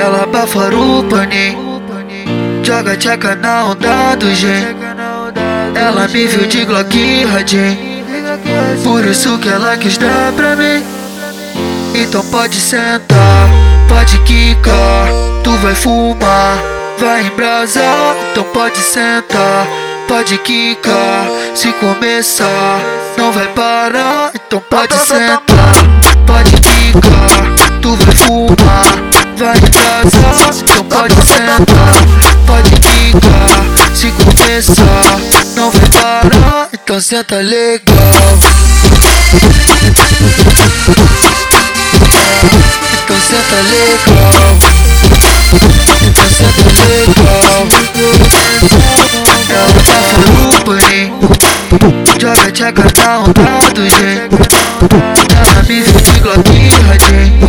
Ela farupa nem Joga tcheca na onda do G. Ela me viu de Glock radinho Por isso que ela quis dar pra mim. Então pode sentar, pode quicar. Tu vai fumar, vai embrasar. Então pode sentar, pode quicar. Se começar, não vai parar. Então pode sentar, pode quicar embrasar Então pode sentar, pode quicar Se começar, não vai parar Então senta legal então senta legal Então senta legal Ela tá mim Joga tcheca na onda do G Ela me viu de Glock radinho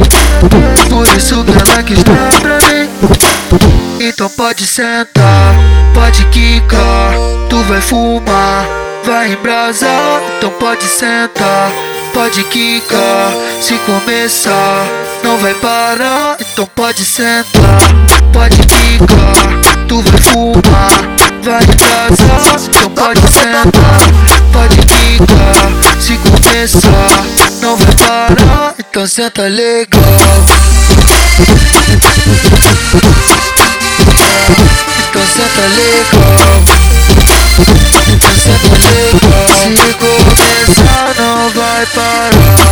Por isso que ela quis dar Então pode sentar, pode quicar Tu vai fumar, vai embrasar Então pode sentar pode quicar. Se começar, não vai parar. Então pode sentar, pode quicar. Tu vai fumar, vai embrasar. Então pode sentar, pode quicar. Se começar, não vai parar. Então senta legal senta legal Senta legal Se começar não vai parar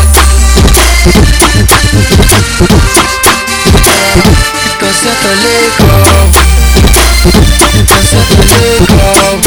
Então senta legal Senta legal